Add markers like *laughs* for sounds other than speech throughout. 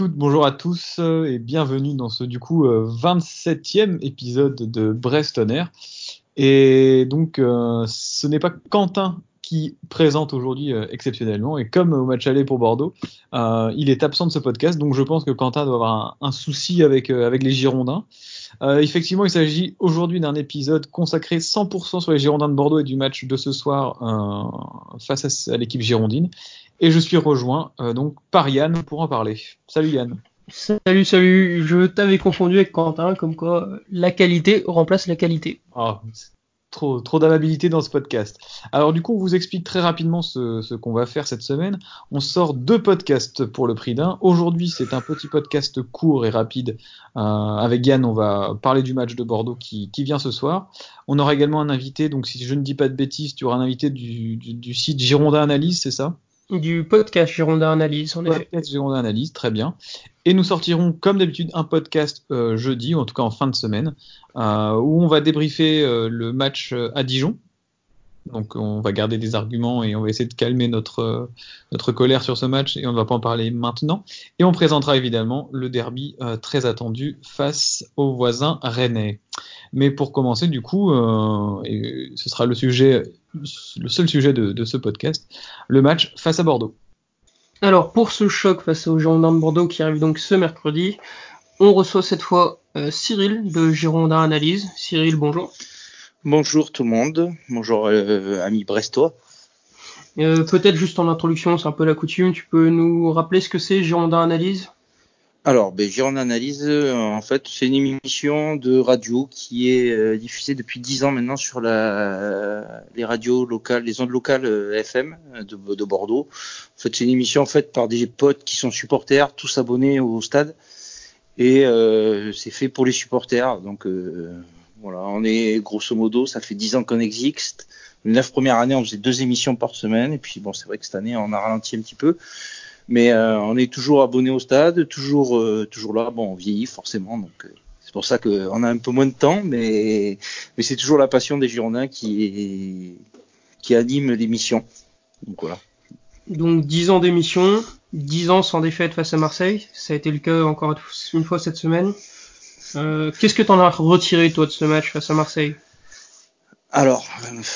à bonjour à tous euh, et bienvenue dans ce du coup 27e épisode de Brest on Air. Et donc euh, ce n'est pas Quentin qui présente aujourd'hui euh, exceptionnellement et comme au match aller pour Bordeaux, il est absent de ce podcast donc je pense que Quentin doit avoir un, souci avec avec les Girondins. effectivement, il s'agit aujourd'hui d'un épisode consacré 100% sur les Girondins de Bordeaux et du match de ce soir face à l'équipe girondine. Et je suis rejoint euh, donc par Yann pour en parler. Salut Yann. Salut, salut. Je t'avais confondu avec Quentin, comme quoi la qualité remplace la qualité. Ah, trop, trop d'amabilité dans ce podcast. Alors du coup, on vous explique très rapidement ce, ce qu'on va faire cette semaine. On sort deux podcasts pour le prix d'un. Aujourd'hui, c'est un petit podcast court et rapide. Euh, avec Yann, on va parler du match de Bordeaux qui, qui, vient ce soir. On aura également un invité, donc si je ne dis pas de bêtises, tu auras un invité du, du, du site Girondin Analyse, c'est ça? Du podcast Girondin Analyse, en effet. Podcast Girondin Analyse, très bien. Et nous sortirons, comme d'habitude, un podcast euh, jeudi, ou en tout cas en fin de semaine, euh, où on va débriefer euh, le match à Dijon. Donc on va garder des arguments et on va essayer de calmer notre, notre colère sur ce match et on ne va pas en parler maintenant. Et on présentera évidemment le derby très attendu face aux voisins rennais. Mais pour commencer, du coup, et ce sera le sujet le seul sujet de, ce podcast, le match face à Bordeaux. Alors pour ce choc face aux Girondins de Bordeaux qui arrive donc ce mercredi, on reçoit cette fois euh, Cyril de Girondin Analyse. Cyril, bonjour. Bonjour tout le monde, bonjour euh, amis brestois. Euh, peut-être juste en introduction, c'est un peu la coutume, tu peux nous rappeler ce que c'est Girondin Analyse? Alors, ben, Gironde Analyse, euh, en fait, c'est une émission de radio qui est euh, diffusée depuis dix ans maintenant sur la, les radios locales, les ondes locales FM de, de, Bordeaux. En fait, c'est une émission faite par des potes qui sont supporters, tous abonnés au stade, et c'est fait pour les supporters. Donc, voilà, on est grosso modo, ça fait dix ans qu'on existe. Les neuf premières années, on faisait deux émissions par semaine, et puis bon, c'est vrai que cette année, on a ralenti un petit peu. Mais euh, on est toujours abonné au stade, toujours, euh, toujours là. Bon, on vieillit forcément, donc euh, c'est pour ça qu'on a un peu moins de temps, mais, c'est toujours la passion des Girondins qui, qui anime l'émission. Donc voilà. Donc 10 ans d'émission, 10 ans sans défaite face à Marseille. Ça a été le cas encore une fois cette semaine. Euh, Qu'est-ce que tu en as retiré toi de ce match face à Marseille? Alors,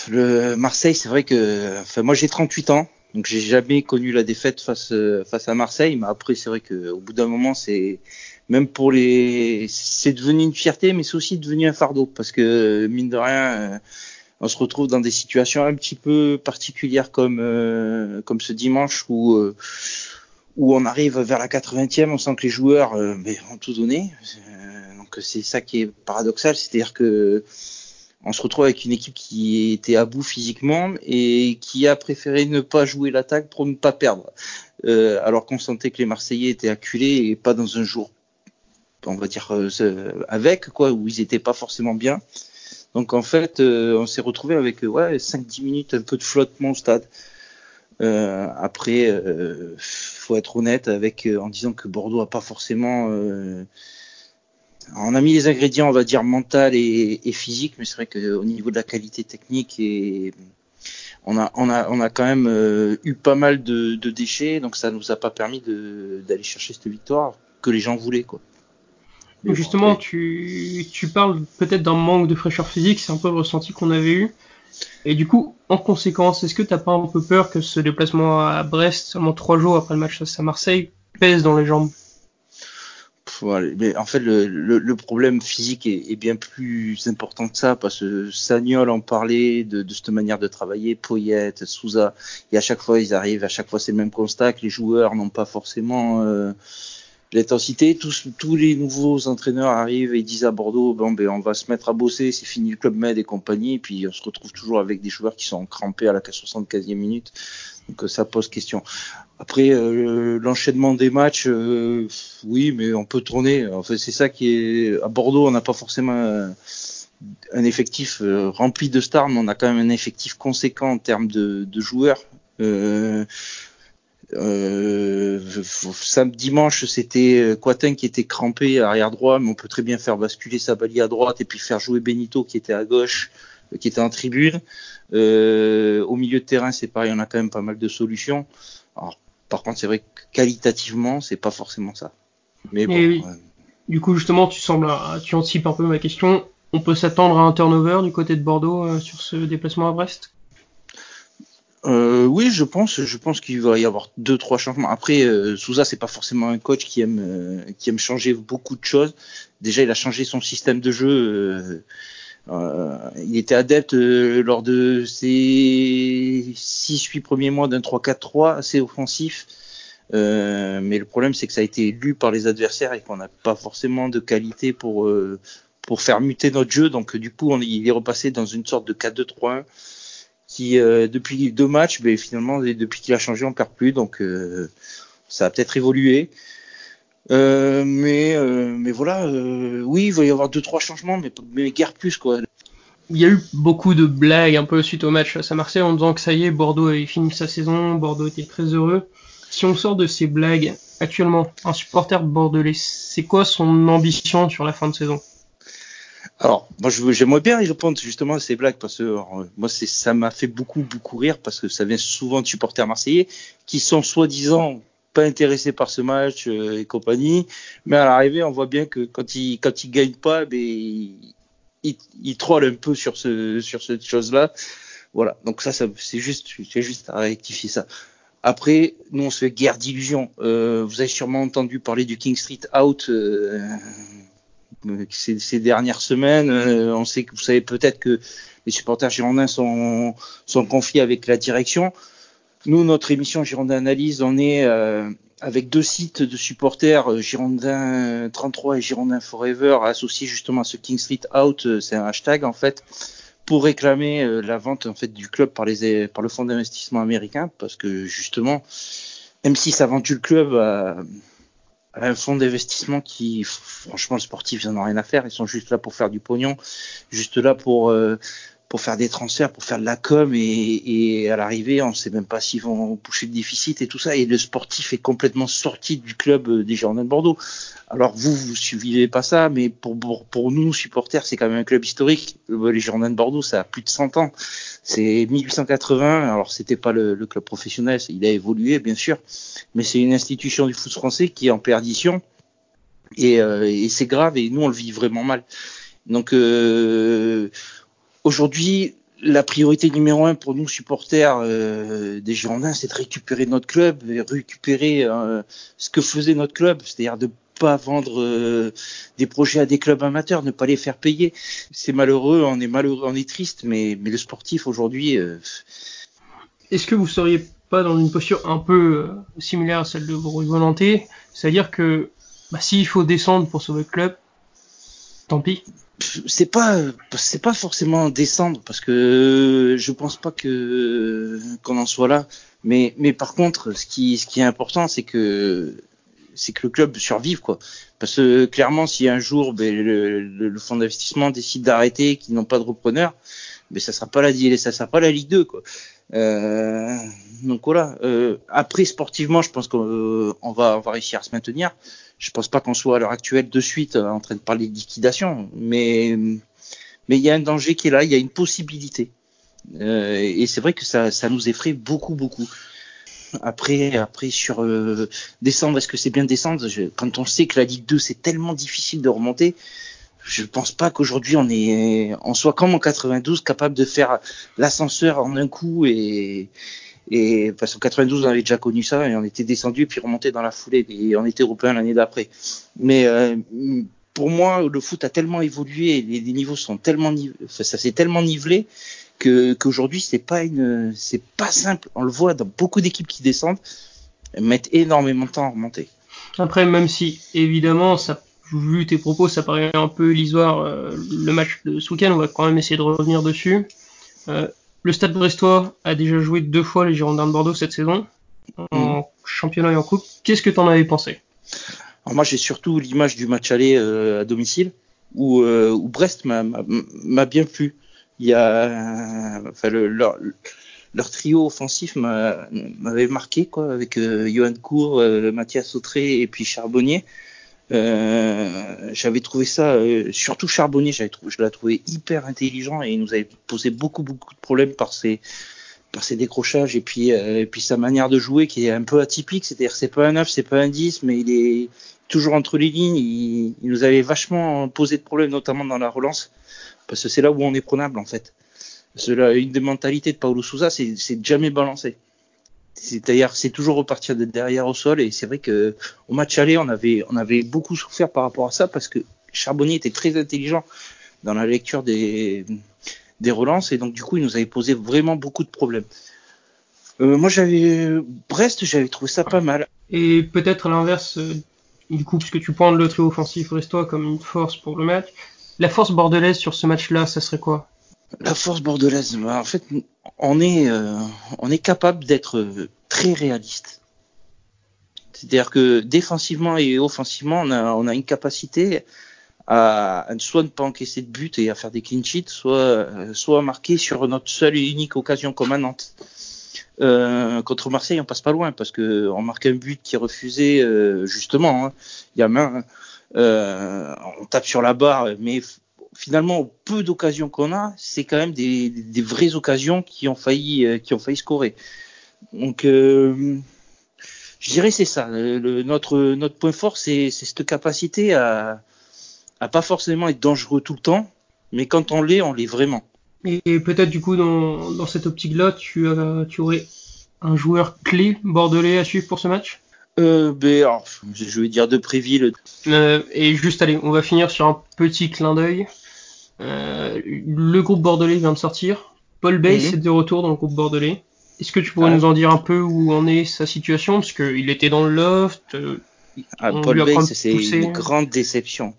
le Marseille, c'est vrai que, enfin, moi j'ai 38 ans, donc j'ai jamais connu la défaite face face à Marseille, mais après c'est vrai que au bout d'un moment c'est même pour les c'est devenu une fierté, mais c'est aussi devenu un fardeau parce que mine de rien on se retrouve dans des situations un petit peu particulières comme euh, comme ce dimanche où euh, où on arrive vers la 80e, on sent que les joueurs euh, ont tout donné. donc c'est ça qui est paradoxal, c'est-à-dire que on se retrouve avec une équipe qui était à bout physiquement et qui a préféré ne pas jouer l'attaque pour ne pas perdre. Euh, alors qu'on sentait que les Marseillais étaient acculés et pas dans un jour, on va dire, euh, avec, quoi, où ils étaient pas forcément bien. Donc en fait, euh, on s'est retrouvé avec ouais, 5-10 minutes, un peu de flottement au stade. Après, faut être honnête avec en disant que Bordeaux a pas forcément on a mis les ingrédients, on va dire, mental et, et physique, mais c'est vrai qu'au niveau de la qualité technique, et on a, on a, on a quand même euh, eu pas mal de, de, déchets, donc ça nous a pas permis d'aller chercher cette victoire que les gens voulaient, quoi. justement, tu, tu parles peut-être d'un manque de fraîcheur physique, c'est un peu le ressenti qu'on avait eu. Et du coup, en conséquence, est-ce que t'as pas un peu peur que ce déplacement à Brest, seulement trois jours après le match face à Marseille, pèse dans les jambes? Mais en fait, le, problème physique est, bien plus important que ça parce que Sagnol en parlait de, de cette manière de travailler, Poyette, Souza, et à chaque fois ils arrivent, à chaque fois c'est le même constat que les joueurs n'ont pas forcément euh, l'intensité. Tous, tous les nouveaux entraîneurs arrivent et disent à Bordeaux, bon ben on va se mettre à bosser, c'est fini le club med et compagnie, et puis on se retrouve toujours avec des joueurs qui sont crampés à la 75e minute. Donc ça pose question. Après euh, l'enchaînement des matchs, euh, oui, mais on peut tourner. En fait, c'est ça qui est à Bordeaux, on n'a pas forcément un, effectif euh, rempli de stars, mais on a quand même un effectif conséquent en termes de, joueurs. Euh, samedi dimanche, c'était Quatin qui était crampé à arrière droit, mais on peut très bien faire basculer Sabali à droite et puis faire jouer Benito qui était à gauche, qui était en tribune. au milieu de terrain, c'est pareil, on a quand même pas mal de solutions. Alors, Par contre, c'est vrai que qualitativement, c'est pas forcément ça. Mais bon. Oui. Du coup, justement, tu sembles, tu anticipes un peu ma question. On peut s'attendre à un turnover du côté de Bordeaux euh, sur ce déplacement à Brest? Euh, oui, je pense, je pense qu'il va y avoir deux trois changements. Après, euh, Souza, c'est pas forcément un coach qui aime euh, qui aime changer beaucoup de choses. Déjà, il a changé son système de jeu. Euh, il était adepte lors de ses 6-8 premiers mois d'un 3-4-3 assez offensif. mais le problème, c'est que ça a été lu par les adversaires et qu'on n'a pas forcément de qualité pour pour faire muter notre jeu. Donc, du coup, il est repassé dans une sorte de 4-2-3-1 qui euh, depuis deux matchs, mais finalement depuis qu'il a changé, on perd plus, donc euh, ça a peut-être évolué. Euh, mais mais voilà, oui, il va y avoir deux trois changements, mais mais guère plus quoi. Il y a eu beaucoup de blagues un peu suite au match à Marseille en disant que ça y est, Bordeaux avait fini sa saison, Bordeaux était très heureux. Si on sort de ces blagues, actuellement, un supporter bordelais, c'est quoi son ambition sur la fin de saison? Alors, moi, j'aimerais bien y répondre justement à ces blagues parce que moi, c'est, ça m'a fait beaucoup, beaucoup rire parce que ça vient souvent de supporters marseillais qui sont soi-disant pas intéressés par ce match euh, et compagnie, mais à l'arrivée, on voit bien que quand ils, quand ils gagnent pas, ben, ils, ils, trollent un peu sur ce, sur cette chose-là. Voilà. Donc ça, ça c'est juste, c'est juste à rectifier ça. Après, nous, on se fait guerre d'illusions. Euh, vous avez sûrement entendu parler du King Street Out. Euh, ces, dernières semaines. Euh, on sait que vous savez peut-être que les supporters girondins sont, sont confiés avec la direction. Nous, notre émission Girondin Analyse, on est euh, avec deux sites de supporters, euh, Girondin 33 et Girondin Forever, associés justement à ce King Street Out. C'est un hashtag en fait pour réclamer la vente en fait du club par les par le fonds d'investissement américain, parce que justement, même si ça a vendu le club à, un fonds d'investissement qui, franchement, le sportif, ils n'en ont rien à faire. Ils sont juste là pour faire du pognon, juste là pour euh, pour faire des transferts, pour faire de la com et, et à l'arrivée, on ne sait même pas s'ils vont boucher le déficit et tout ça. Et le sportif est complètement sorti du club euh, des Girondins de Bordeaux. Alors vous, vous suivez pas ça, mais pour, pour, pour nous, supporters, c'est quand même un club historique. Les Girondins de Bordeaux, ça a plus de 100 ans. C'est 1880. Alors c'était pas le, le, club professionnel, il a évolué bien sûr, mais c'est une institution du foot français qui est en perdition. Et, euh, et c'est grave et nous on le vit vraiment mal. Donc euh, Aujourd'hui, la priorité numéro un pour nous supporters euh, des Girondins, c'est de récupérer notre club, et récupérer euh, ce que faisait notre club, c'est-à-dire de pas vendre euh, des projets à des clubs amateurs, ne pas les faire payer. C'est malheureux, on est malheureux, on est triste, mais, mais le sportif aujourd'hui. Est-ce que vous seriez pas dans une posture un peu similaire à celle de vos volonté, c'est-à-dire que bah, s'il faut descendre pour sauver le club, tant pis. C'est pas c'est pas forcément descendre parce que je pense pas que qu'on en soit là. Mais mais par contre ce qui ce qui est important c'est que c'est que le club survive quoi. Parce que clairement si un jour ben, le, le, fonds d'investissement décide d'arrêter qu'ils n'ont pas de repreneur mais ben, ça sera pas la ça sera pas la Ligue 2 quoi euh, donc voilà euh, après sportivement je pense qu'on euh, va on va réussir à se maintenir je pense pas qu'on soit à l'heure actuelle de suite euh, en train de parler de liquidation, mais mais il y a un danger qui est là, il y a une possibilité. Euh, et c'est vrai que ça, ça nous effraie beaucoup, beaucoup. Après, après sur euh, descendre, est-ce que c'est bien descendre? Quand on sait que la Ligue 2 c'est tellement difficile de remonter, je pense pas qu'aujourd'hui on est, on soit comme en 92 capable de faire l'ascenseur en un coup et et parce qu'en 92, on avait déjà connu ça et on était descendu puis remonté dans la foulée et on était européen l'année d'après. Mais euh, pour moi, le foot a tellement évolué et les, niveaux sont tellement ça s'est tellement nivelé que qu'aujourd'hui c'est pas une c'est pas simple. On le voit dans beaucoup d'équipes qui descendent mettent énormément de temps à remonter. Après, même si évidemment ça vu tes propos, ça paraît un peu illusoire euh, le match de ce week-end, on va quand même essayer de revenir dessus. Euh, le Stade Brestois a déjà joué deux fois les Girondins de Bordeaux cette saison, en mm. championnat et en coupe. Qu'est-ce que tu en avais pensé? Alors Moi, j'ai surtout l'image du match aller euh, à domicile, où, où Brest m'a bien plu. Il y a, enfin, le, leur, leur, trio offensif m'avait marqué, quoi, avec euh, Johan Cour, euh, Mathias Autré et puis Charbonnier. Euh, j'avais trouvé ça, euh, surtout Charbonnier, trouvé, je l'ai trouvé hyper intelligent et il nous avait posé beaucoup beaucoup de problèmes par ses par ses décrochages et puis et puis sa manière de jouer qui est un peu atypique. C'est-à-dire c'est pas un 9, c'est pas un 10, mais il est toujours entre les lignes. Il, il, nous avait vachement posé de problèmes, notamment dans la relance, parce que c'est là où on est prenable en fait. Cela, une des mentalités de Paulo Souza, c'est de jamais balancer. C'est-à-dire, c'est toujours repartir de derrière au sol. Et c'est vrai que au match aller, on avait, on avait beaucoup souffert par rapport à ça parce que Charbonnier était très intelligent dans la lecture des, des relances et donc du coup, il nous avait posé vraiment beaucoup de problèmes. Euh, moi, j'avais Brest, j'avais trouvé ça pas mal. Et peut-être à l'inverse, euh, du coup, puisque tu prends le trio offensif brestois comme une force pour le match, la force bordelaise sur ce match-là, ça serait quoi? La force bordelaise, bah, en fait, on est, euh, on est capable d'être très réaliste. C'est-à-dire que défensivement et offensivement, on a, on a une capacité à, soit ne pas encaisser de but et à faire des clean sheets, soit, euh, soit marquer sur notre seule et unique occasion comme à Nantes. Euh, contre Marseille, on passe pas loin parce que on marque un but qui est refusé justement. Hein. Il y a main, on tape sur la barre, mais finalement, au peu d'occasions qu'on a, c'est quand même des, des, vraies occasions qui ont failli, euh, qui ont failli scorer. Donc, euh, je dirais c'est ça. Le, notre notre point fort, c'est cette capacité à à pas forcément être dangereux tout le temps, mais quand on l'est, on l'est vraiment. Et peut-être du coup dans, dans cette optique-là, tu, euh, tu aurais un joueur clé bordelais à suivre pour ce match? Euh, ben, alors, je vais dire de Préville. Euh, et juste allez, on va finir sur un petit clin d'œil. Euh, le groupe bordelais vient de sortir. Paul Bay mm est de retour dans le groupe bordelais. Est-ce que tu pourrais ah. nous en dire un peu où en est sa situation? Parce qu'il était dans le loft. Euh, ah, Paul Bay, c'est une grande déception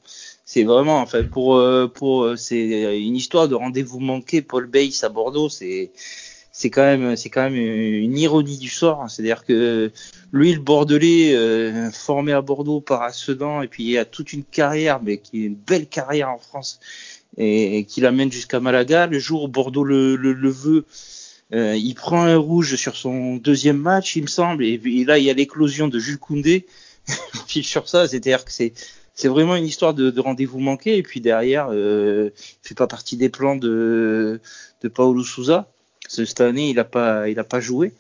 c'est vraiment enfin pour euh, pour c'est une histoire de rendez-vous manqué Paul Bays à Bordeaux c'est c'est quand même c'est quand même une ironie du sort c'est-à-dire que lui le bordelais euh, formé à Bordeaux par Sedan et puis il a toute une carrière mais qui est une belle carrière en France et, qui l'amène jusqu'à Malaga le jour où Bordeaux le, le, veut il prend un rouge sur son deuxième match il me semble et, et là il y a l'éclosion de Jules Koundé *laughs* puis sur ça c'est-à-dire que c'est c'est vraiment une histoire de, de rendez-vous manqué. Et puis derrière, euh, il fait pas partie des plans de, de Paulo Souza. Cette année, il a pas, il a pas joué.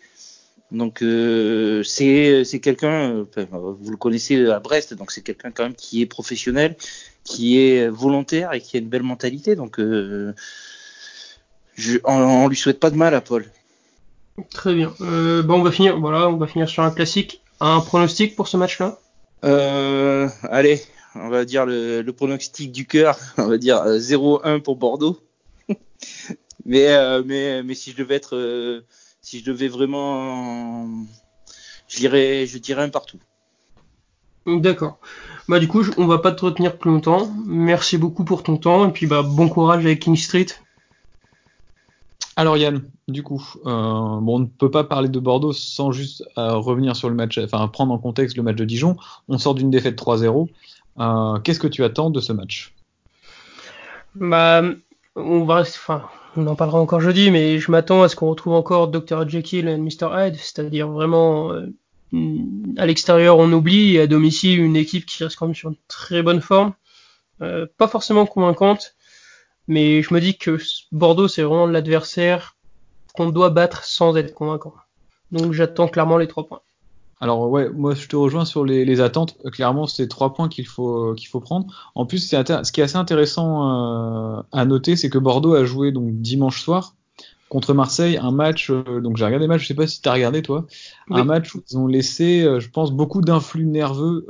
Donc euh, c'est c'est quelqu'un, vous le connaissez à Brest, donc c'est quelqu'un quand même qui est professionnel, qui est volontaire et qui a une belle mentalité. Donc euh, je, on, on, lui souhaite pas de mal à Paul. Très bien. Euh, bon, on va finir. Voilà, on va finir sur un classique. Un pronostic pour ce match-là? Euh, allez, on va dire le, le pronostic du cœur, *laughs* on va dire 0-1 euh, pour Bordeaux. *laughs* mais, mais, mais si je devais être, si je devais vraiment, je dirais, je dirais un partout. D'accord. Bah du coup, on va pas te retenir plus longtemps. Merci beaucoup pour ton temps et puis bah bon courage avec King Street. Alors Yann, du coup, euh, bon, on ne peut pas parler de Bordeaux sans juste euh, revenir sur le match, enfin prendre en contexte le match de Dijon. On sort d'une défaite 3-0. Euh, qu'est-ce que tu attends de ce match? Bah, on va, enfin, on en parlera encore jeudi, mais je m'attends à ce qu'on retrouve encore Dr Jekyll et Mr Hyde, c'est-à-dire vraiment euh, à l'extérieur on oublie et à domicile une équipe qui reste quand même sur une très bonne forme, euh, pas forcément convaincante, mais je me dis que Bordeaux c'est vraiment l'adversaire qu'on doit battre sans être convaincant. Donc j'attends clairement les trois points. Alors ouais, moi je te rejoins sur les, attentes. Clairement, c'est trois points qu'il faut qu'il faut prendre. En plus, ce qui est assez intéressant euh, à noter, c'est que Bordeaux a joué donc dimanche soir contre Marseille un match. Euh, donc j'ai regardé le match. Je sais pas si tu as regardé toi. Un match où ils ont laissé, euh, je pense, beaucoup d'influx nerveux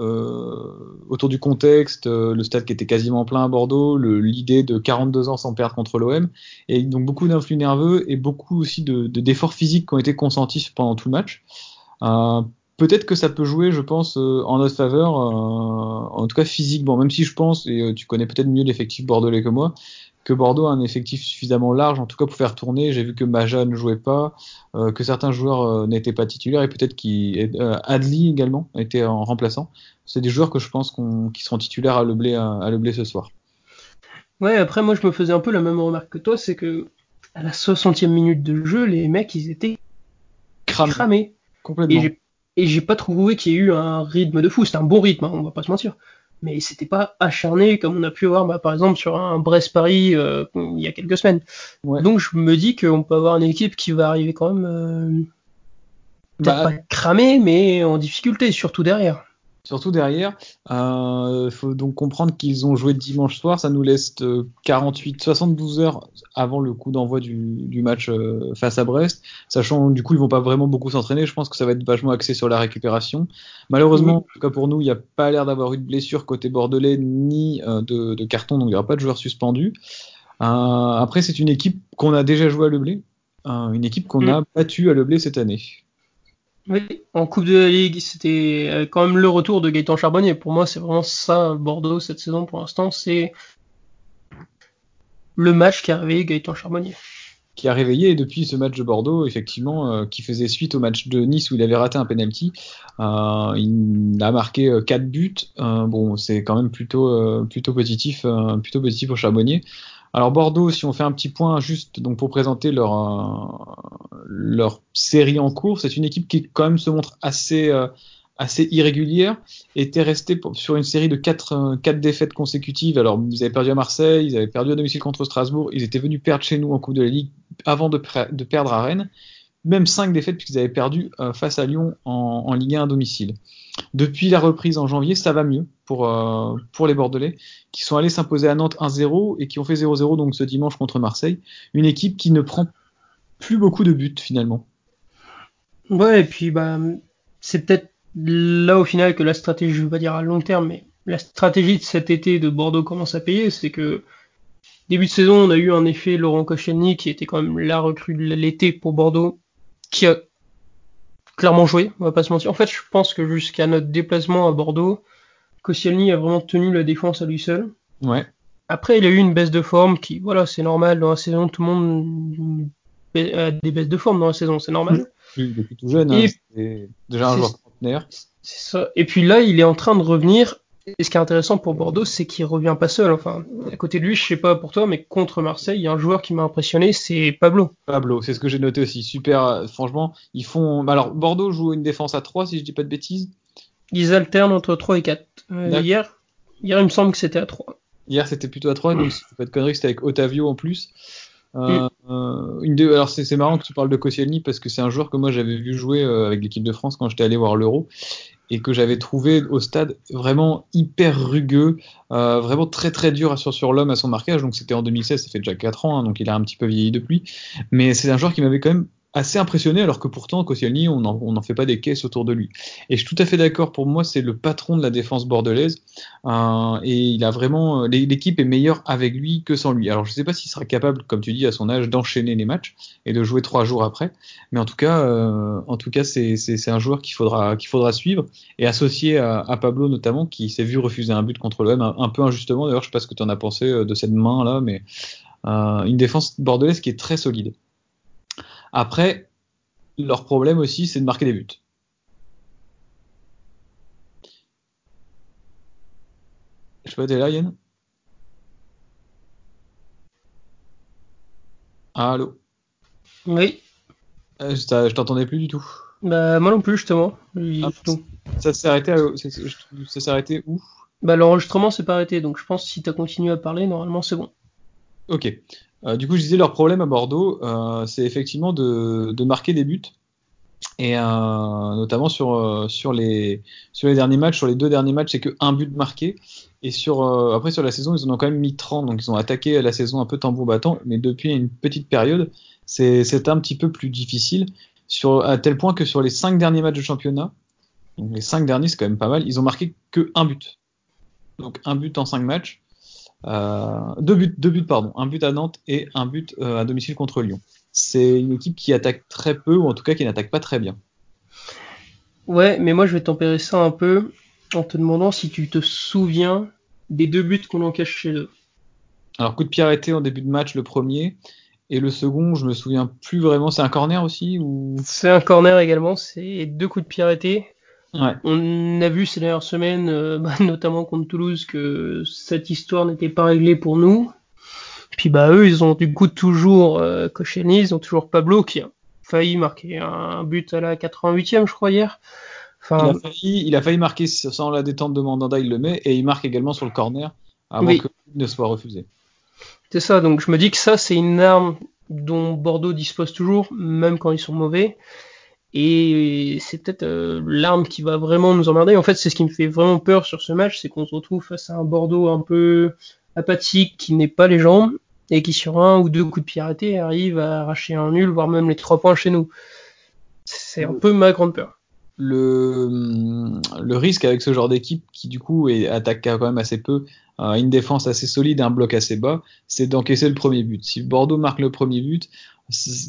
autour du contexte, le stade qui était quasiment plein à Bordeaux, l'idée de 42 ans sans perdre contre l'OM, et donc beaucoup d'influx nerveux et beaucoup aussi de d'efforts physiques qui ont été consentis pendant tout le match. Euh, peut-être que ça peut jouer, je pense, euh, en notre faveur, euh, en tout cas physiquement, même si je pense, et euh, tu connais peut-être mieux l'effectif bordelais que moi, que Bordeaux a un effectif suffisamment large, en tout cas pour faire tourner. J'ai vu que Maja ne jouait pas, que certains joueurs n'étaient pas titulaires, et peut-être qu'Adli également était en remplaçant. C'est des joueurs que je pense qui seront titulaires à Leblé, à, à Leblé ce soir. Ouais, après moi je me faisais un peu la même remarque que toi, c'est que à la 60e minute de jeu, les mecs ils étaient cramés. Complètement et j'ai pas trouvé qu'il y ait eu un rythme de fou. C'était un bon rythme, hein, on va pas se mentir. Mais c'était pas acharné comme on a pu voir bah, par exemple sur un Brest-Paris euh, il y a quelques semaines. Donc je me dis qu'on peut avoir une équipe qui va arriver quand même euh, peut-être bah, pas cramée, mais en difficulté, surtout derrière. Surtout derrière, il euh, faut donc comprendre qu'ils ont joué dimanche soir, ça nous laisse 48, euh, 72 heures avant le coup d'envoi du, du, match euh, face à Brest, sachant du coup ils vont pas vraiment beaucoup s'entraîner, je pense que ça va être vachement axé sur la récupération. Malheureusement, en tout cas pour nous, il n'y a pas l'air d'avoir eu de blessure côté bordelais ni de, de, carton, donc il n'y aura pas de joueurs suspendus. après, c'est une équipe qu'on a déjà joué à Leblé, une équipe qu'on mm. a battue à Leblé cette année. Oui, en Coupe de la Ligue, c'était euh, quand même le retour de Gaëtan Charbonnier. Pour moi, c'est vraiment ça, Bordeaux, cette saison pour l'instant. C'est le match qui a réveillé Gaëtan Charbonnier. Qui a réveillé, depuis ce match de Bordeaux, effectivement, euh, qui faisait suite au match de Nice où il avait raté un penalty. Euh, il a marqué 4 buts. bon, c'est quand même plutôt, plutôt positif, plutôt positif pour Charbonnier. Alors Bordeaux, si on fait un petit point juste donc pour présenter leur euh, leur série en cours, c'est une équipe qui quand même se montre assez euh, assez irrégulière, était resté sur une série de quatre, euh, quatre défaites consécutives. Alors ils avaient perdu à Marseille, ils avaient perdu à domicile contre Strasbourg, ils étaient venus perdre chez nous en Coupe de la Ligue avant de perdre à Rennes même 5 défaites puisqu'ils avaient perdu euh, face à Lyon en, Ligue 1 à domicile. Depuis la reprise en janvier, ça va mieux pour, euh, pour les Bordelais, qui sont allés s'imposer à Nantes 1-0 et qui ont fait 0-0 donc ce dimanche contre Marseille. Une équipe qui ne prend plus beaucoup de buts finalement. Ouais, et puis bah, c'est peut-être là au final que la stratégie, je ne veux pas dire à long terme, mais la stratégie de cet été de Bordeaux commence à payer, c'est que début de saison, on a eu un effet Laurent Koscielny qui était quand même la recrue de l'été pour Bordeaux, qui a clairement joué, on va pas se mentir. En fait, je pense que jusqu'à notre déplacement à Bordeaux, Koscielny a vraiment tenu la défense à lui seul. Ouais. Après, il a eu une baisse de forme qui, voilà, c'est normal dans la saison, tout le monde a des baisses de forme dans la saison, c'est normal. Depuis tout jeune, hein, c'est déjà un joueur conteneur. C'est ça. Et puis là, il est en train de revenir et ce qui est intéressant pour Bordeaux, c'est qu'il revient pas seul. Enfin, à côté de lui, je sais pas pour toi, mais contre Marseille, il y a un joueur qui m'a impressionné, c'est Pablo. Pablo, c'est ce que j'ai noté aussi. Super, franchement, ils font. Alors, Bordeaux joue une défense à 3, si je dis pas de bêtises. Ils alternent entre 3 et 4. Euh, hier, hier, il me semble que c'était à 3. Hier, c'était plutôt à 3, donc si pas de conneries, c'était avec Otavio en plus. Euh, mm. une de... Alors c'est marrant que tu parles de Koscielny parce que c'est un joueur que moi j'avais vu jouer euh, avec l'équipe de France quand j'étais allé voir l'Euro et que j'avais trouvé au stade vraiment hyper rugueux, euh, vraiment très très dur à sur, sur l'homme à son marquage. Donc c'était en 2016, ça fait déjà 4 ans, hein, donc il a un petit peu vieilli depuis. Mais c'est un joueur qui m'avait quand même assez impressionné, alors que pourtant, Koscielny, on n'en fait pas des caisses autour de lui. Et je suis tout à fait d'accord, pour moi, c'est le patron de la défense bordelaise, euh, et il a vraiment, l'équipe est meilleure avec lui que sans lui. Alors je ne sais pas s'il sera capable, comme tu dis, à son âge, d'enchaîner les matchs et de jouer trois jours après, mais en tout cas, euh, en tout cas, c'est un joueur qu'il faudra, qu'il faudra suivre et associé à, à Pablo notamment, qui s'est vu refuser un but contre l'OM un, un peu injustement. D'ailleurs, je sais pas ce que tu en as pensé euh, de cette main là, mais euh, une défense bordelaise qui est très solide. Après, leur problème aussi, c'est de marquer des buts. Je sais pas, t'es là, Yann? Allô? Oui. Euh, je t'entendais plus du tout. Bah, moi non plus, justement. Ah, ça s'est arrêté, ça s'est arrêté où? Bah, l'enregistrement s'est pas arrêté, donc je pense que si t'as continué à parler, normalement c'est bon. Ok. Euh, du coup, je disais, leur problème à Bordeaux, euh, c'est effectivement de, marquer des buts. Et euh, notamment sur, euh, sur, les, derniers matchs, sur les deux derniers matchs, c'est que un but marqué. Et sur, après, sur la saison, ils en ont quand même mis 30, donc ils ont attaqué la saison un peu tambour battant. Mais depuis une petite période, c'est un petit peu plus difficile. Sur, à tel point que sur les cinq derniers matchs de championnat, donc les cinq derniers, c'est quand même pas mal, ils ont marqué que un but. Donc un but en cinq matchs. Euh, deux buts, deux buts pardon, un but à Nantes et un but euh, à domicile contre Lyon. C'est une équipe qui attaque très peu ou en tout cas qui n'attaque pas très bien. Ouais, mais moi je vais tempérer ça un peu en te demandant si tu te souviens des deux buts qu'on encaisse chez eux. Alors coup de pied arrêté en début de match le premier et le second je me souviens plus vraiment. C'est un corner aussi ou? C'est un corner également. C'est deux coups de pied arrêtés on a vu ces dernières semaines, euh, *laughs* bah, notamment contre Toulouse, que cette histoire n'était pas réglée pour nous. Puis bah eux, ils ont du coup toujours euh, ils ont toujours Pablo qui a failli marquer un but à la 88e, je crois hier. il, a failli, il a failli marquer sans la détente de Mandanda, il le met, et il marque également sur le corner avant que ne soit refusé. C'est ça, donc je me dis que ça, c'est une arme dont Bordeaux dispose toujours, même quand ils sont mauvais. Et c'est peut-être euh, l'arme qui va vraiment nous emmerder. En fait, c'est ce qui me fait vraiment peur sur ce match, c'est qu'on se retrouve face à un Bordeaux un peu apathique, qui n'est pas les jambes, et qui sur un ou deux coups de pied arrêtés arrive à arracher un nul, voire même les trois points chez nous. C'est un peu ma grande peur. Le, le risque avec ce genre d'équipe qui du coup est, attaque quand même assez peu, a une défense assez solide, un bloc assez bas, c'est d'encaisser le premier but. Si Bordeaux marque le premier but,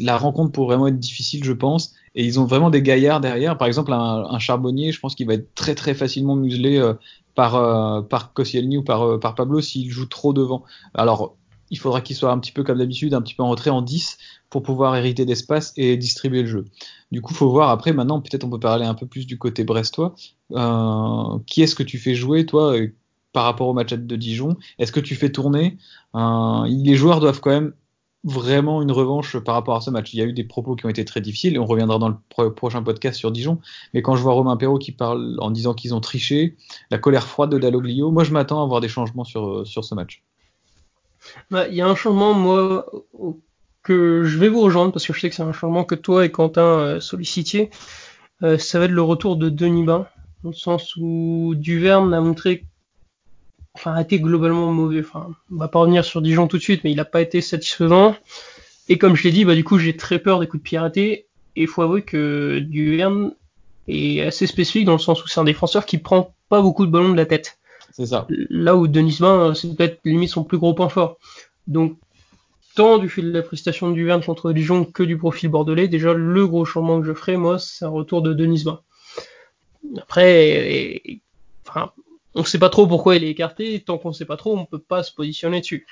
la rencontre pourrait vraiment être difficile, je pense. Et ils ont vraiment des gaillards derrière. Par exemple, un, charbonnier, je pense qu'il va être très très facilement muselé euh, par euh, par Koscielny ou par euh, par Pablo s'il joue trop devant. Alors, il faudra qu'il soit un petit peu comme d'habitude, un petit peu en retrait en 10 pour pouvoir hériter d'espace et distribuer le jeu. Du coup, faut voir après. Maintenant, peut-être on peut parler un peu plus du côté brestois. qui est-ce que tu fais jouer, toi, par rapport au match de Dijon? Est-ce que tu fais tourner? Les joueurs doivent quand même vraiment une revanche par rapport à ce match. Il y a eu des propos qui ont été très difficiles on reviendra dans le prochain podcast sur Dijon. Mais quand je vois Romain Perrault qui parle en disant qu'ils ont triché, la colère froide de Dalloglio, moi je m'attends à voir des changements sur, sur ce match. Bah, il y a un changement, moi, que je vais vous rejoindre parce que je sais que c'est un changement que toi et Quentin euh, sollicitiez. Euh, ça va être le retour de Denis Bain, dans le sens où Duverne a montré enfin, a été globalement mauvais. Enfin, on va pas revenir sur Dijon tout de suite, mais il n'a pas été satisfaisant. Et comme je l'ai dit, bah, du coup, j'ai très peur des coups de pied arrêtés. Et il faut avouer que Duverne est assez spécifique dans le sens où c'est un défenseur qui prend pas beaucoup de ballons de la tête. C'est ça. Là où Denis Bain, c'est peut-être limite son plus gros point fort. Donc, tant du fait de la prestation de Duverne contre Dijon que du profil bordelais, déjà, le gros changement que je ferai, moi, c'est un retour de Denis Bain. Après, enfin, on ne sait pas trop pourquoi il est écarté, tant qu'on ne sait pas trop, on ne peut pas se positionner dessus.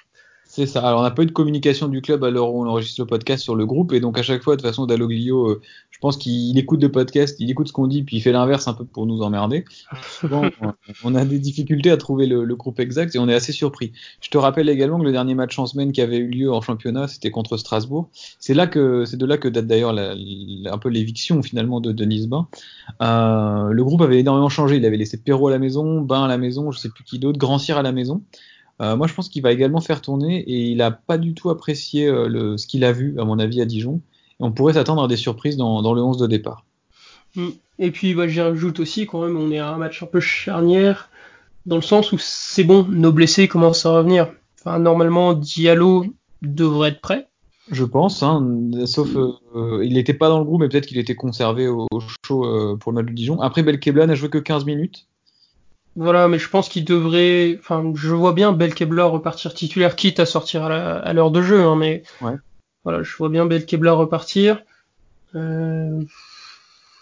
C'est ça. Alors, on n'a pas eu de communication du club à l'heure où on enregistre le podcast sur le groupe. Et donc, à chaque fois, de toute façon, Dalloglio, euh, je pense qu'il écoute le podcast, il écoute ce qu'on dit, puis il fait l'inverse un peu pour nous emmerder. Souvent, *laughs* on a des difficultés à trouver le, groupe exact et on est assez surpris. Je te rappelle également que le dernier match en semaine qui avait eu lieu en championnat, c'était contre Strasbourg. C'est là que, c'est de là que date d'ailleurs un peu l'éviction finalement de Denis Bain. Euh, le groupe avait énormément changé. Il avait laissé Perrault à la maison, Bain à la maison, je sais plus qui d'autre, Grand Cyr à la maison. Euh, moi, je pense qu'il va également faire tourner et il n'a pas du tout apprécié euh, le, ce qu'il a vu, à mon avis, à Dijon. Et on pourrait s'attendre à des surprises dans, dans, le 11 de départ. Mm. Et puis, bah, j'y rajoute aussi quand même, on est à un match un peu charnière, dans le sens où c'est bon, nos blessés commencent à revenir. Enfin, normalement, Diallo devrait être prêt. Je pense, hein, sauf euh, il n'était pas dans le groupe, mais peut-être qu'il était conservé au, chaud pour le match de Dijon. Après, Belkebla n'a joué que 15 minutes. Voilà, mais je pense qu'il devrait. Enfin, je vois bien Belkebla repartir titulaire, quitte à sortir à l'heure de jeu, hein, mais ouais. voilà, je vois bien Belkebla repartir. Euh...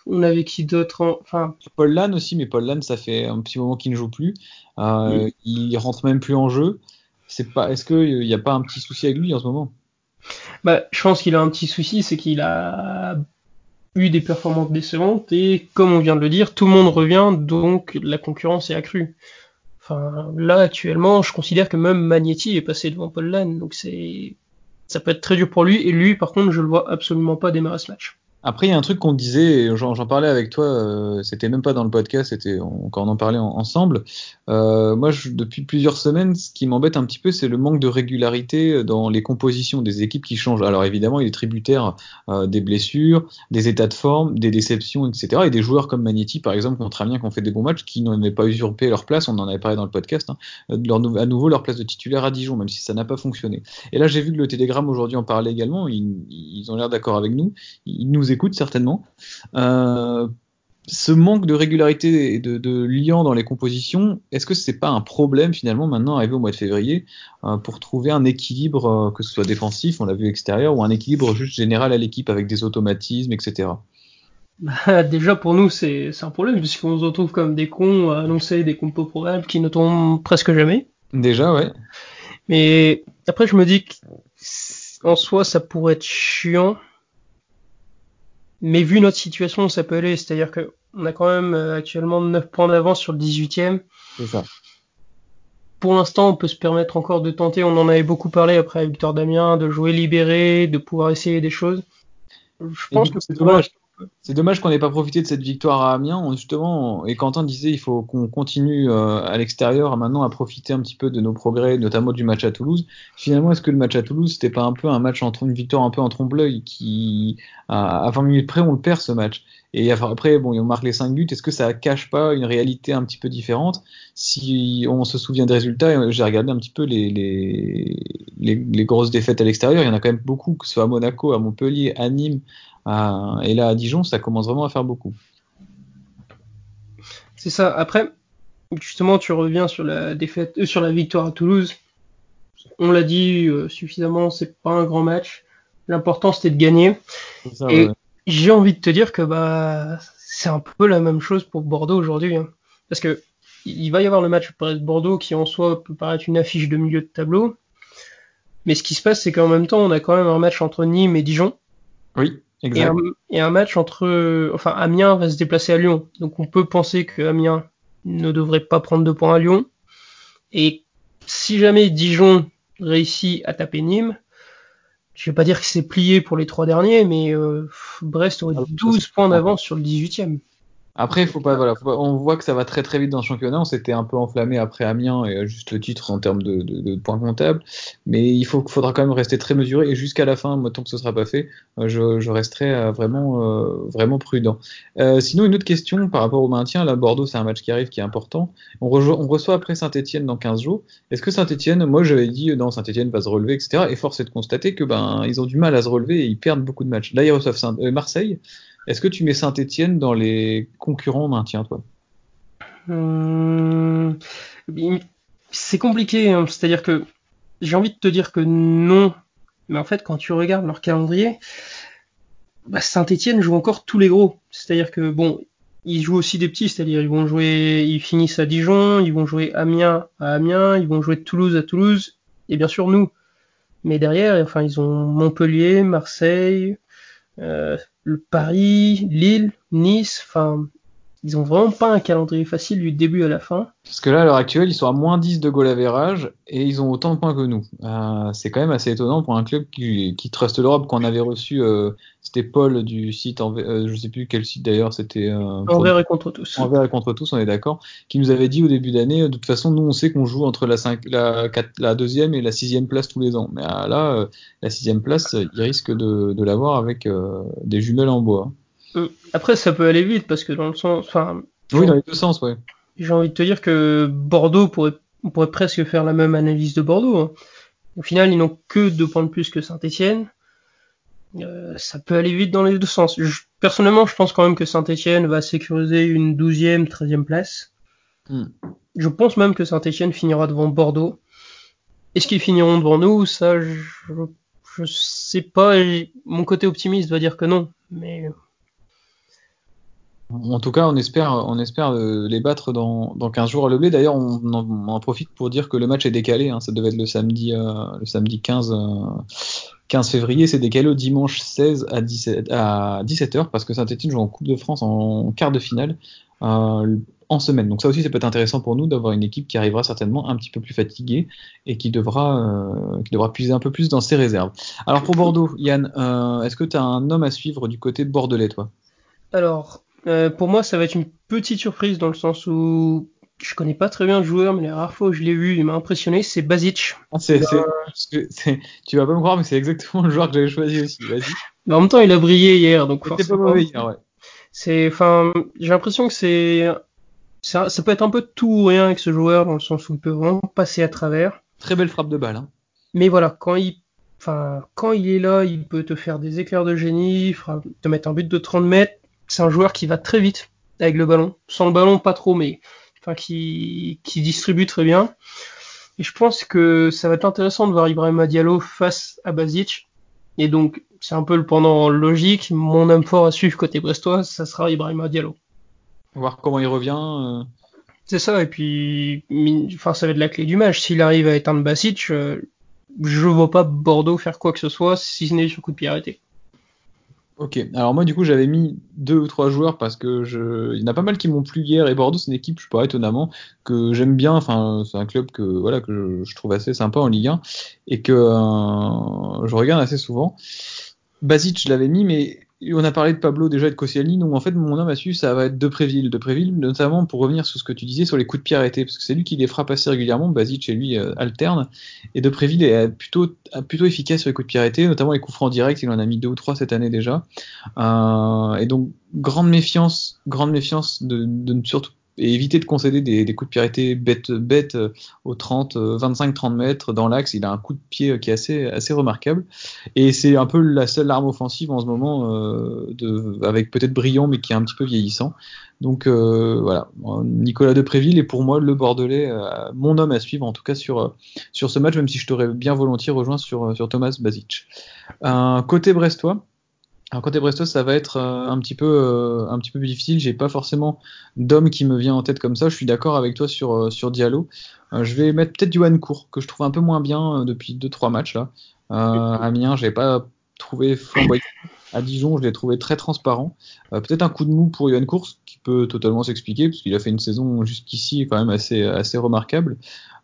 On avait qui d'autre Enfin. Paul Lann aussi, mais Paul Lann, ça fait un petit moment qu'il ne joue plus. Euh, Il rentre même plus en jeu. C'est pas. Est-ce qu'il n'y a pas un petit souci avec lui en ce moment? Bah, je pense qu'il a un petit souci, c'est qu'il a eu des performances décevantes et comme on vient de le dire, tout le monde revient donc la concurrence est accrue. Enfin, là actuellement, je considère que même Magnetti est passé devant Paul Lann, donc c'est ça peut être très dur pour lui et lui par contre, je le vois absolument pas démarrer ce match. Après, il y a un truc qu'on disait, j'en parlais avec toi, euh, c'était même pas dans le podcast, c'était quand on en parlait ensemble. Euh, moi, depuis plusieurs semaines, ce qui m'embête un petit peu, c'est le manque de régularité dans les compositions des équipes qui changent. Alors évidemment, il est tributaire euh, des blessures, des états de forme, des déceptions, etc. Et des joueurs comme Magnetti, par exemple, contre Amiens, qui ont fait des bons matchs, qui n'avaient pas usurpé leur place, on en avait parlé dans le podcast, hein, à nouveau leur place de titulaire à Dijon, même si ça n'a pas fonctionné. Et là, j'ai vu que le Télégramme aujourd'hui en parlait également, ils, ils ont l'air d'accord avec nous, ils nous écoute certainement. Euh, ce manque de régularité et de, de liant dans les compositions, est-ce que c'est pas un problème finalement maintenant arrivé au mois de février euh, pour trouver un équilibre, euh, que ce soit défensif, on l'a vu extérieur, ou un équilibre juste général à l'équipe avec des automatismes, etc. Bah, déjà pour nous c'est un problème puisqu'on se retrouve comme des cons à annoncer des compos probables qui ne tombent presque jamais. Déjà ouais. Mais après je me dis qu'en soi ça pourrait être chiant mais vu notre situation, ça peut aller. C'est-à-dire que on a quand même euh, actuellement 9 points d'avance sur le 18e. C'est ça. Pour l'instant, on peut se permettre encore de tenter. On en avait beaucoup parlé après Victor Damien, de jouer libéré, de pouvoir essayer des choses. Je pense que c'est dommage. C'est dommage qu'on n'ait pas profité de cette victoire à Amiens. Justement, et Quentin disait il faut qu'on continue euh, à l'extérieur maintenant à profiter un petit peu de nos progrès, notamment du match à Toulouse. Finalement, est-ce que le match à Toulouse c'était pas un peu un match entre une victoire un peu en trompe-l'œil qui à 20 minutes près on le perd ce match? Et après, bon, on marque les 5 buts. Est-ce que ça cache pas une réalité un petit peu différente? Si on se souvient des résultats, j'ai regardé un petit peu les, les, grosses défaites à l'extérieur. Il y en a quand même beaucoup, que ce soit à Monaco, à Montpellier, à Nîmes, et là à Dijon, ça commence vraiment à faire beaucoup. C'est ça. Après, justement, tu reviens sur la défaite, euh, sur la victoire à Toulouse. On l'a dit euh, suffisamment, c'est pas un grand match. L'important c'était de gagner. Ça, j'ai envie de te dire que bah c'est un peu la même chose pour Bordeaux aujourd'hui, hein. parce que il va y avoir le match Bordeaux qui en soi peut paraître une affiche de milieu de tableau, mais ce qui se passe c'est qu'en même temps on a quand même un match entre Nîmes et Dijon. Oui, Et un, match entre, enfin Amiens va se déplacer à Lyon, donc on peut penser que Amiens ne devrait pas prendre de points à Lyon, et si jamais Dijon réussit à taper Nîmes, je vais pas dire que c'est plié pour les trois derniers, mais euh, Brest aurait 12 ah, points d'avance sur le 18e. Après, faut pas, voilà, on voit que ça va très très vite dans le championnat. On s'était un peu enflammé après Amiens et juste le titre en termes de, points comptables, mais il faut, faudra quand même rester très mesuré et jusqu'à la fin, moi, tant que ce sera pas fait, euh, je, resterai euh, vraiment euh, vraiment prudent. sinon, une autre question par rapport au maintien. Là, Bordeaux, c'est un match qui arrive qui est important. On, reçoit après Saint-Etienne dans 15 jours. Est-ce que Saint-Etienne, moi, j'avais dit non, Saint-Etienne va se relever, etc. Et force est de constater que ben ils ont du mal à se relever et ils perdent beaucoup de matchs. Là, ils reçoivent Marseille. Est-ce que tu mets Saint-Etienne dans les concurrents maintien, toi? Hum, C'est compliqué, hein. c'est-à-dire que j'ai envie de te dire que non, mais en fait, quand tu regardes leur calendrier, bah, Saint-Etienne joue encore tous les gros. C'est-à-dire que bon, ils jouent aussi des petits, c'est-à-dire ils vont jouer, ils finissent à Dijon, ils vont jouer Amiens à Amiens, ils vont jouer Toulouse à Toulouse, et bien sûr nous. Mais derrière, enfin, ils ont Montpellier, Marseille, euh, Paris, Lille, Nice, enfin, ils ont vraiment pas un calendrier facile du début à la fin. Parce que là, à l'heure actuelle, ils sont à moins 10 de goal average et ils ont autant de points que nous. Euh, c'est quand même assez étonnant pour un club qui, qui truste l'Europe, qu'on avait reçu, euh, c'était Paul du site, en, euh, je sais plus quel site d'ailleurs, c'était... Euh, envers et contre tous. Envers et contre tous, on est d'accord, qui nous avait dit au début d'année, de toute façon, nous on sait qu'on joue entre la, 5, la, 4, la deuxième et la sixième place tous les ans. Mais là, la sixième place, il risque de, de l'avoir avec des jumelles en bois. Mm. Après, ça peut aller vite parce que dans le sens, enfin. Oui, dans les deux sens, ouais. J'ai envie de te dire que Bordeaux pourrait, on pourrait presque faire la même analyse de Bordeaux. Hein. Au final, ils n'ont que deux points de plus que Saint-Etienne. Euh, ça peut aller vite dans les deux sens. personnellement, je pense quand même que Saint-Etienne va sécuriser une douzième, treizième place. Mm. Je pense même que Saint-Etienne finira devant Bordeaux. Est-ce qu'ils finiront devant nous? Ça, je, je sais pas. Mon côté optimiste va dire que non, mais en tout cas, on espère, euh, les battre dans, dans 15 jours à Leblé. D'ailleurs, on, en profite pour dire que le match est décalé. Hein. Ça devait être le samedi, euh, le samedi 15, 15 euh, février. C'est décalé au dimanche 16 à 17, à 17h parce que Saint-Etienne joue en Coupe de France en quart de finale en semaine. Donc ça aussi, ça peut être intéressant pour nous d'avoir une équipe qui arrivera certainement un petit peu plus fatiguée et qui devra puiser un peu plus dans ses réserves. Alors pour Bordeaux, Yann, est-ce que tu as un homme à suivre du côté bordelais, toi? Alors, euh, pour moi, ça va être une petite surprise dans le sens où je connais pas très bien le joueur, mais les rares fois où je l'ai vu, il m'a impressionné, c'est Basic. Ah, c'est, tu vas pas me croire, mais c'est exactement le joueur que j'avais choisi aussi. Mais en même temps, il a brillé hier, donc forcément. pas mauvais hier, ouais. C'est, enfin, j'ai l'impression que c'est, ça, ça, peut être un peu tout ou rien avec ce joueur dans le sens où il peut vraiment passer à travers. Très belle frappe de balle. Hein. Mais voilà, quand il, enfin, quand il est là, il peut te faire des éclairs de génie, te mettre un but de 30 mètres c'est un joueur qui va très vite avec le ballon. Sans le ballon, pas trop, mais enfin, qui, qui distribue très bien. Et je pense que ça va être intéressant de voir Ibrahim Diallo face à Basic. Et donc, c'est un peu le pendant logique. Mon homme fort à suivre côté brestois, ça sera Ibrahim Diallo. Voir comment il revient. Euh. C'est ça, et puis, enfin, ça va être la clé du match. S'il arrive à éteindre Basic, euh, je vois pas Bordeaux faire quoi que ce soit, si ce n'est sur coup de pied arrêté. Ok, alors moi du coup j'avais mis deux ou trois joueurs parce que je... il y en a pas mal qui m'ont plu hier et Bordeaux c'est une équipe, je pas étonnamment, que j'aime bien, enfin c'est un club que voilà que je, trouve assez sympa en Ligue 1 et que euh, je regarde assez souvent. Basic je l'avais mis mais on a parlé de Pablo déjà et de Koscielny, donc en fait mon homme à suivre ça va être Depréville, Depréville notamment pour revenir sur ce que tu disais sur les coups de pied arrêtés, parce que c'est lui qui les frappe assez régulièrement, Basic et lui euh, alterne, et Depréville est plutôt plutôt efficace sur les coups de pied arrêtés, notamment les coups francs directs, il en a mis deux ou trois cette année déjà, euh, et donc grande méfiance, grande méfiance de, de surtout et éviter de concéder des, coups de arrêtés bêtes, euh, aux 30, 25-30 euh, mètres dans l'axe. Il a un coup de pied euh, qui est assez, assez remarquable. Et c'est un peu la seule arme offensive en ce moment, avec peut-être brillant, mais qui est un petit peu vieillissant. Donc voilà, Nicolas Depréville est pour moi le Bordelais, mon homme à suivre en tout cas sur, sur ce match, même si je t'aurais bien volontiers rejoint sur, sur Thomas Basic. côté brestois, alors côté Bresto, ça va être euh, un petit peu euh, un peu plus difficile. J'ai pas forcément d'homme qui me vient en tête comme ça. Je suis d'accord avec toi sur euh, Diallo. je vais mettre peut-être Johan Court que je trouve un peu moins bien depuis deux trois matchs là. Amiens, j'ai pas trouvé flamboyant. À Dijon, je l'ai trouvé très transparent. peut-être un coup de mou pour Johan Court, qui peut totalement s'expliquer, parce qu'il a fait une saison jusqu'ici quand même assez remarquable.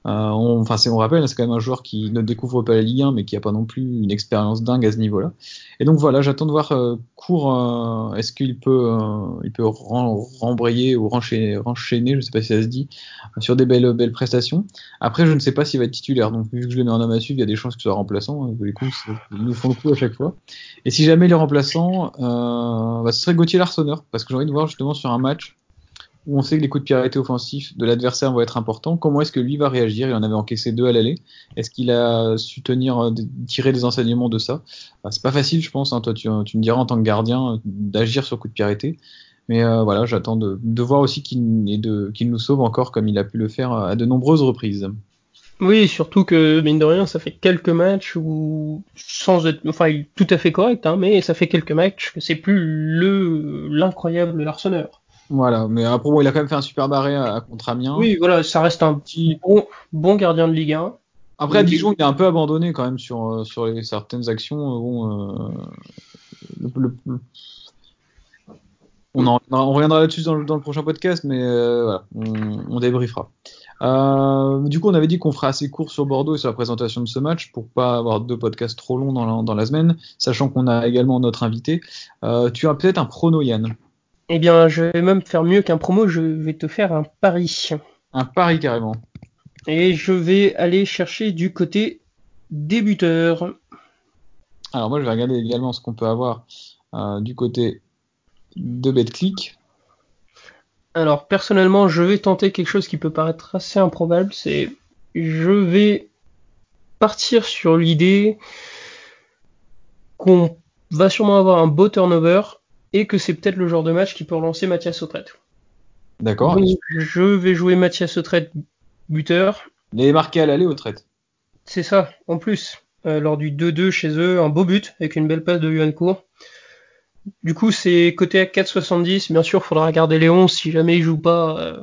Euh, on, enfin, on rappelle, c'est quand même un joueur qui ne découvre pas la Ligue 1, mais qui a pas non plus une expérience dingue à ce niveau-là. Et donc voilà, j'attends de voir euh, Court, euh, est-ce qu'il peut, il peut rembrayer ou renchaîner, je sais pas si ça se dit, sur des belles, prestations. Après, je ne sais pas s'il va être titulaire, donc vu que je le mets en homme il y a des chances qu'il soit remplaçant. Hein, les coups, ils nous font le coup à chaque fois. Et si jamais il est remplaçant, bah, ce serait Gauthier Larsonneur, parce que j'ai envie de voir justement sur un match on sait que les coups de pied arrêtés offensifs de l'adversaire vont être importants, comment est-ce que lui va réagir? Il en avait encaissé deux à l'aller. Est-ce qu'il a su tenir, euh, tirer des enseignements de ça? Bah, C'est pas facile, je pense. Hein. Toi, tu, me diras en tant que gardien euh, d'agir sur coups de pied. Mais euh, voilà, j'attends de, voir aussi qu'il nous sauve encore comme il a pu le faire à de nombreuses reprises. Oui, surtout que mine de rien, ça fait quelques matchs où, sans être, enfin, tout à fait correct, hein, mais ça fait quelques matchs que c'est plus le l'incroyable Larsonneur. Voilà, mais après, bon, il a quand même fait un super barré à, contre Amiens. Oui, voilà, ça reste un petit bon, bon gardien de Ligue 1. Après, à Dijon, il est un peu abandonné quand même sur, euh, sur les, certaines actions. Euh, bon, euh, on, en, on, reviendra là-dessus dans, dans, le prochain podcast, mais euh, voilà, on, on débriefera. Euh, du coup, on avait dit qu'on ferait assez court sur Bordeaux et sur la présentation de ce match pour pas avoir deux podcasts trop longs dans la, dans la semaine, sachant qu'on a également notre invité. Euh, tu as peut-être un prono, Yann eh bien, je vais même faire mieux qu'un promo, je vais te faire un pari. Un pari carrément. Et je vais aller chercher du côté débuteur. Alors moi, je vais regarder également ce qu'on peut avoir euh, du côté de BetClick. Alors personnellement, je vais tenter quelque chose qui peut paraître assez improbable, c'est je vais partir sur l'idée qu'on va sûrement avoir un beau turnover et que c'est peut-être le genre de match qui peut relancer Mathias Autrette. D'accord. Je vais jouer Mathias Autrette buteur. Il est marqué à l'aller Autrette. C'est ça, en plus. Euh, lors du 2-2 chez eux, un beau but avec une belle passe de Yuan Court. Du coup, c'est côté à 4,70. Bien sûr, il faudra regarder Léon si jamais il joue pas. Euh,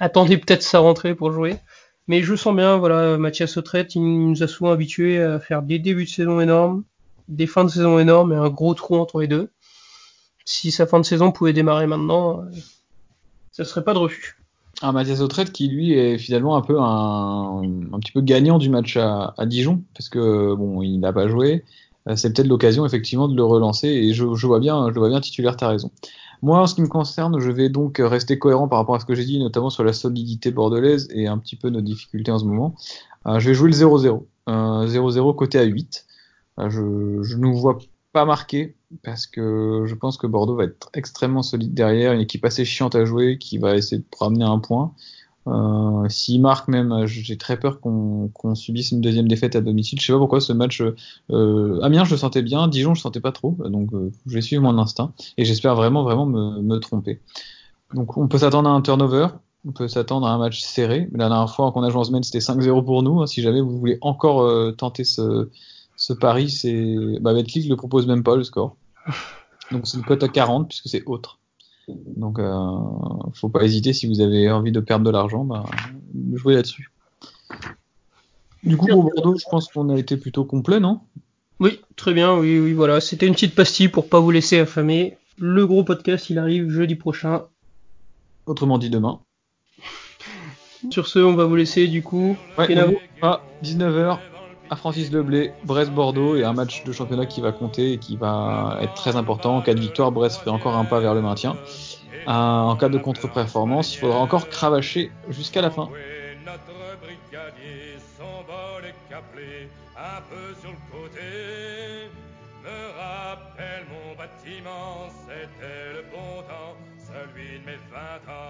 attendez peut-être sa rentrée pour jouer. Mais je sens bien, voilà, Mathias Autrette, il nous a souvent habitués à faire des débuts de saison énormes, des fins de saison énormes et un gros trou entre les deux si sa fin de saison pouvait démarrer maintenant, euh, ça serait pas de refus. Un Mathias Autrette qui lui est finalement un peu un, un petit peu gagnant du match à, à, Dijon parce que bon il n'a pas joué. Euh, c'est peut-être l'occasion effectivement de le relancer et je, je, vois bien je vois bien titulaire t'as raison. Moi en ce qui me concerne je vais donc rester cohérent par rapport à ce que j'ai dit notamment sur la solidité bordelaise et un petit peu nos difficultés en ce moment. Euh, je vais jouer le 0-0 0-0 côté à 8 euh, je, je ne vois pas marqué parce que je pense que Bordeaux va être extrêmement solide derrière, une équipe assez chiante à jouer qui va essayer de ramener un point. Euh, S'il marque même, j'ai très peur qu'on subisse une deuxième défaite à domicile. Je sais pas pourquoi ce match. Euh, Amiens, je le sentais bien. Dijon, je le sentais pas trop. Donc, euh, je vais suivre mon instinct et j'espère vraiment, vraiment me, tromper. Donc, on peut s'attendre à un turnover. On peut s'attendre à un match serré. La dernière fois qu'on a joué en semaine, c'était 5-0 pour nous. Si jamais vous voulez encore euh, tenter ce, ce pari, c'est. Bah, Betclic le propose même pas le score. Donc c'est une cote à 40 puisque c'est autre. Donc euh, faut pas hésiter si vous avez envie de perdre de l'argent, bah, jouez là-dessus. Du coup pour Bordeaux, je pense qu'on a été plutôt complet, non? Oui, très bien, oui, oui, voilà. C'était une petite pastille pour pas vous laisser affamer. Le gros podcast, il arrive jeudi prochain. Autrement dit demain. Sur ce, on va vous laisser du coup. Ouais, à 19h à Francis Leblé, Brest-Bordeaux et un match de championnat qui va compter et qui va être très important. En cas de victoire, Brest fait encore un pas vers le maintien. En cas de contre-performance, il faudra encore cravacher jusqu'à la fin. Notre brigadier s'envole un peu sur le côté. Me rappelle mon bâtiment, c'était le bon temps, celui de mes 20 ans.